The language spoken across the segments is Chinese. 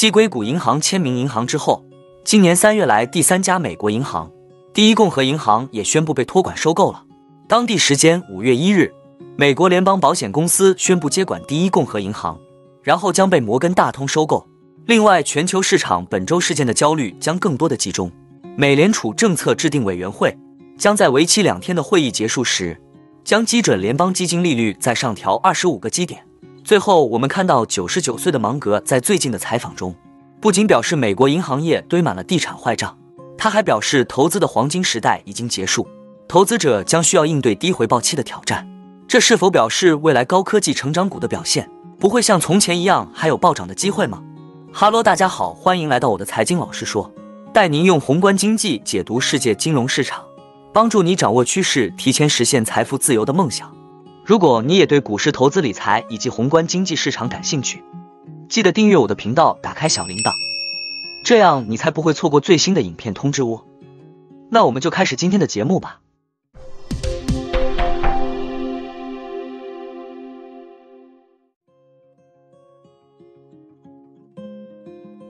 继硅谷银行、签名银行之后，今年三月来第三家美国银行——第一共和银行也宣布被托管收购了。当地时间五月一日，美国联邦保险公司宣布接管第一共和银行，然后将被摩根大通收购。另外，全球市场本周事件的焦虑将更多的集中。美联储政策制定委员会将在为期两天的会议结束时，将基准联邦基金利率再上调二十五个基点。最后，我们看到九十九岁的芒格在最近的采访中，不仅表示美国银行业堆满了地产坏账，他还表示投资的黄金时代已经结束，投资者将需要应对低回报期的挑战。这是否表示未来高科技成长股的表现不会像从前一样还有暴涨的机会吗？哈喽，大家好，欢迎来到我的财经老师说，带您用宏观经济解读世界金融市场，帮助你掌握趋势，提前实现财富自由的梦想。如果你也对股市投资理财以及宏观经济市场感兴趣，记得订阅我的频道，打开小铃铛，这样你才不会错过最新的影片通知哦。那我们就开始今天的节目吧。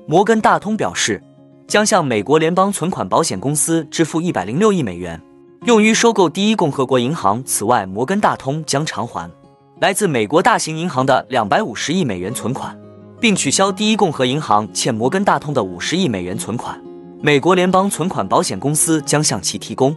摩根大通表示，将向美国联邦存款保险公司支付一百零六亿美元。用于收购第一共和国银行。此外，摩根大通将偿还来自美国大型银行的两百五十亿美元存款，并取消第一共和银行欠摩根大通的五十亿美元存款。美国联邦存款保险公司将向其提供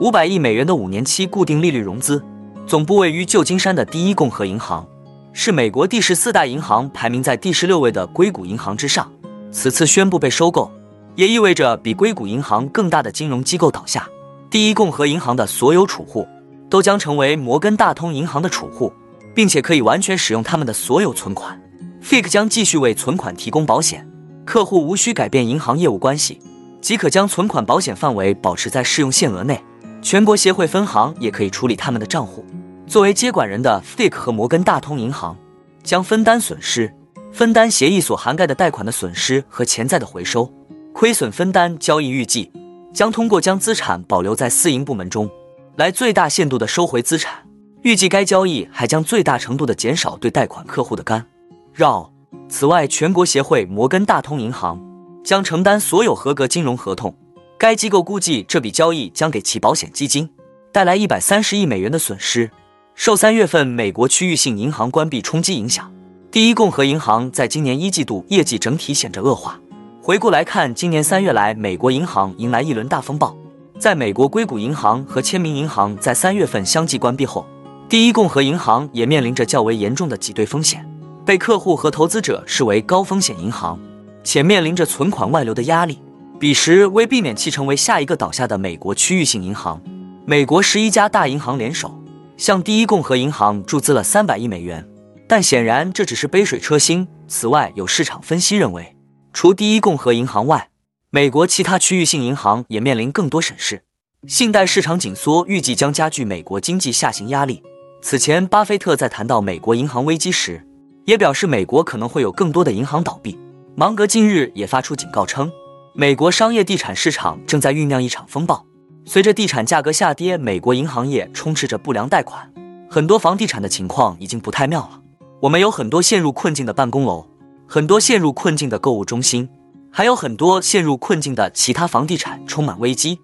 五百亿美元的五年期固定利率融资。总部位于旧金山的第一共和银行是美国第十四大银行，排名在第十六位的硅谷银行之上。此次宣布被收购，也意味着比硅谷银行更大的金融机构倒下。第一共和银行的所有储户都将成为摩根大通银行的储户，并且可以完全使用他们的所有存款。FIC 将继续为存款提供保险，客户无需改变银行业务关系，即可将存款保险范围保持在适用限额内。全国协会分行也可以处理他们的账户。作为接管人的 FIC 和摩根大通银行将分担损失，分担协议所涵盖的贷款的损失和潜在的回收亏损分担交易预计。将通过将资产保留在私营部门中，来最大限度的收回资产。预计该交易还将最大程度的减少对贷款客户的干扰。此外，全国协会摩根大通银行将承担所有合格金融合同。该机构估计这笔交易将给其保险基金带来一百三十亿美元的损失。受三月份美国区域性银行关闭冲击影响，第一共和银行在今年一季度业绩整体显着恶化。回顾来看，今年三月来，美国银行迎来一轮大风暴。在美国硅谷银行和签名银行在三月份相继关闭后，第一共和银行也面临着较为严重的挤兑风险，被客户和投资者视为高风险银行，且面临着存款外流的压力。彼时，为避免其成为下一个倒下的美国区域性银行，美国十一家大银行联手向第一共和银行注资了三百亿美元。但显然，这只是杯水车薪。此外，有市场分析认为。除第一共和银行外，美国其他区域性银行也面临更多审视。信贷市场紧缩预计将加剧美国经济下行压力。此前，巴菲特在谈到美国银行危机时，也表示美国可能会有更多的银行倒闭。芒格近日也发出警告称，美国商业地产市场正在酝酿一场风暴。随着地产价格下跌，美国银行业充斥着不良贷款，很多房地产的情况已经不太妙了。我们有很多陷入困境的办公楼。很多陷入困境的购物中心，还有很多陷入困境的其他房地产充满危机。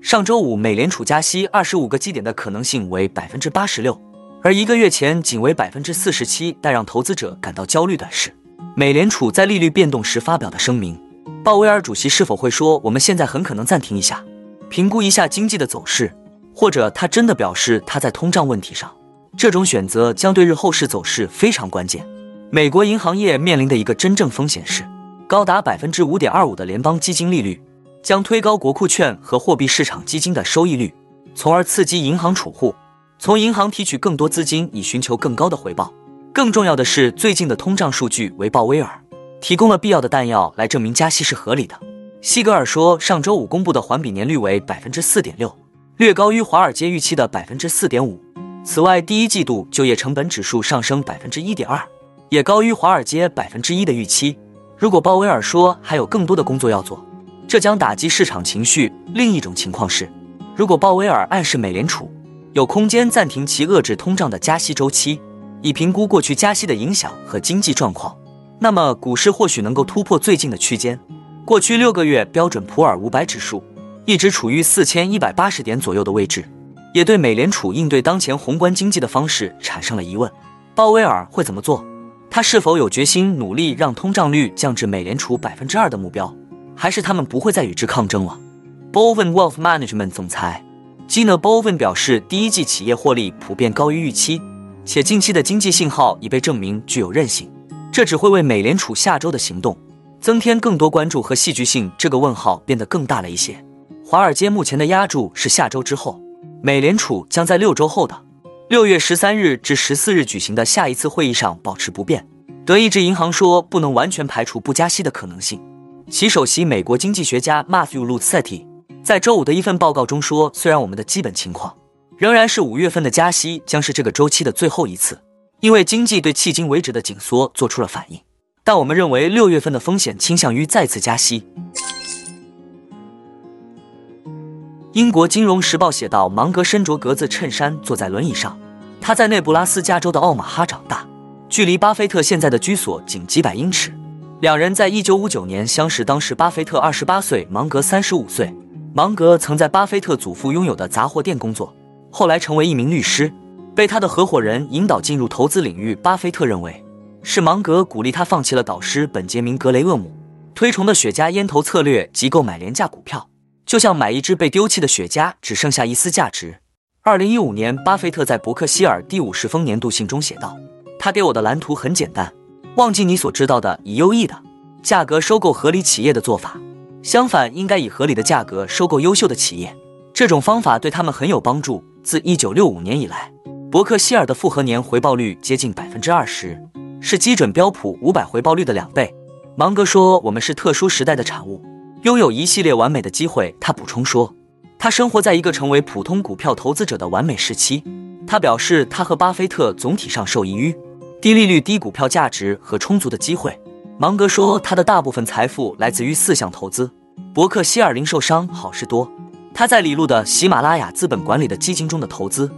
上周五，美联储加息二十五个基点的可能性为百分之八十六，而一个月前仅为百分之四十七。但让投资者感到焦虑的是，美联储在利率变动时发表的声明。鲍威尔主席是否会说：“我们现在很可能暂停一下，评估一下经济的走势？”或者他真的表示他在通胀问题上？这种选择将对日后市走势非常关键。美国银行业面临的一个真正风险是，高达百分之五点二五的联邦基金利率将推高国库券和货币市场基金的收益率，从而刺激银行储户从银行提取更多资金以寻求更高的回报。更重要的是，最近的通胀数据为鲍威尔提供了必要的弹药来证明加息是合理的。西格尔说，上周五公布的环比年率为百分之四点六，略高于华尔街预期的百分之四点五。此外，第一季度就业成本指数上升百分之一点二，也高于华尔街百分之一的预期。如果鲍威尔说还有更多的工作要做，这将打击市场情绪。另一种情况是，如果鲍威尔暗示美联储有空间暂停其遏制通胀的加息周期，以评估过去加息的影响和经济状况。那么股市或许能够突破最近的区间。过去六个月，标准普尔五百指数一直处于四千一百八十点左右的位置，也对美联储应对当前宏观经济的方式产生了疑问。鲍威尔会怎么做？他是否有决心努力让通胀率降至美联储百分之二的目标，还是他们不会再与之抗争了？Bowen Wealth Management 总裁 Gina Bowen 表示，第一季企业获利普遍高于预期，且近期的经济信号已被证明具有韧性。这只会为美联储下周的行动增添更多关注和戏剧性，这个问号变得更大了一些。华尔街目前的压注是下周之后，美联储将在六周后的六月十三日至十四日举行的下一次会议上保持不变。德意志银行说不能完全排除不加息的可能性。其首席美国经济学家 Matthew Lutzetti 在周五的一份报告中说，虽然我们的基本情况仍然是五月份的加息将是这个周期的最后一次。因为经济对迄今为止的紧缩做出了反应，但我们认为六月份的风险倾向于再次加息。英国金融时报写道：芒格身着格子衬衫，坐在轮椅上。他在内布拉斯加州的奥马哈长大，距离巴菲特现在的居所仅几百英尺。两人在一九五九年相识，当时巴菲特二十八岁，芒格三十五岁。芒格曾在巴菲特祖父拥有的杂货店工作，后来成为一名律师。被他的合伙人引导进入投资领域，巴菲特认为是芒格鼓励他放弃了导师本杰明·格雷厄姆推崇的雪茄烟头策略及购买廉价股票，就像买一支被丢弃的雪茄，只剩下一丝价值。二零一五年，巴菲特在伯克希尔第五十封年度信中写道：“他给我的蓝图很简单，忘记你所知道的以优异的价格收购合理企业的做法，相反，应该以合理的价格收购优秀的企业。这种方法对他们很有帮助。自一九六五年以来。”伯克希尔的复合年回报率接近百分之二十，是基准标普五百回报率的两倍。芒格说：“我们是特殊时代的产物，拥有一系列完美的机会。”他补充说：“他生活在一个成为普通股票投资者的完美时期。”他表示，他和巴菲特总体上受益于低利率、低股票价值和充足的机会。芒格说：“他的大部分财富来自于四项投资：伯克希尔零售商、好事多，他在里路的喜马拉雅资本管理的基金中的投资。”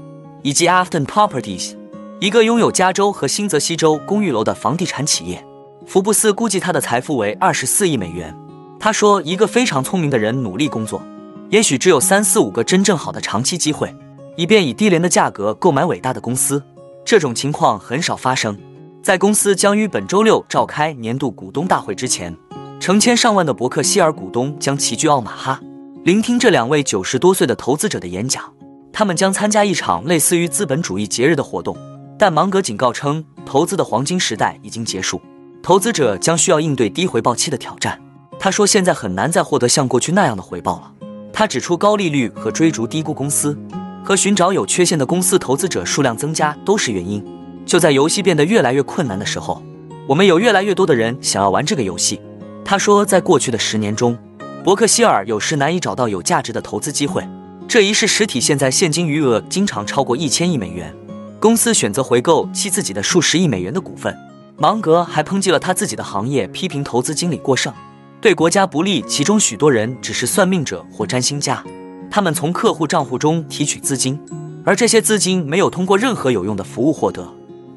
以及 Afton Properties，一个拥有加州和新泽西州公寓楼的房地产企业。福布斯估计他的财富为二十四亿美元。他说：“一个非常聪明的人努力工作，也许只有三四五个真正好的长期机会，以便以低廉的价格购买伟大的公司。这种情况很少发生。在公司将于本周六召开年度股东大会之前，成千上万的伯克希尔股东将齐聚奥马哈，聆听这两位九十多岁的投资者的演讲。”他们将参加一场类似于资本主义节日的活动，但芒格警告称，投资的黄金时代已经结束，投资者将需要应对低回报期的挑战。他说，现在很难再获得像过去那样的回报了。他指出，高利率和追逐低估公司和寻找有缺陷的公司投资者数量增加都是原因。就在游戏变得越来越困难的时候，我们有越来越多的人想要玩这个游戏。他说，在过去的十年中，伯克希尔有时难以找到有价值的投资机会。这一事实体现在现金余额经常超过一千亿美元，公司选择回购其自己的数十亿美元的股份。芒格还抨击了他自己的行业，批评投资经理过剩，对国家不利。其中许多人只是算命者或占星家，他们从客户账户中提取资金，而这些资金没有通过任何有用的服务获得。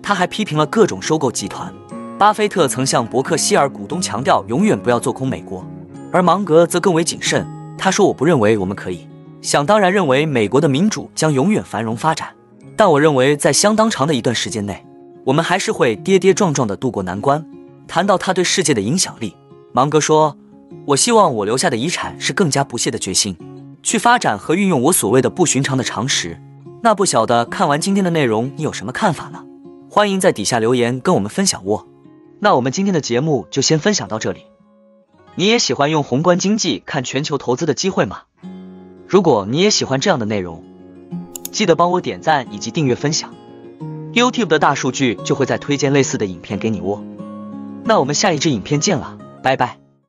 他还批评了各种收购集团。巴菲特曾向伯克希尔股东强调，永远不要做空美国，而芒格则更为谨慎。他说：“我不认为我们可以。”想当然认为美国的民主将永远繁荣发展，但我认为在相当长的一段时间内，我们还是会跌跌撞撞地度过难关。谈到他对世界的影响力，芒格说：“我希望我留下的遗产是更加不懈的决心，去发展和运用我所谓的不寻常的常识。”那不晓得看完今天的内容，你有什么看法呢？欢迎在底下留言跟我们分享哦。那我们今天的节目就先分享到这里。你也喜欢用宏观经济看全球投资的机会吗？如果你也喜欢这样的内容，记得帮我点赞以及订阅分享，YouTube 的大数据就会再推荐类似的影片给你哦。那我们下一支影片见了，拜拜。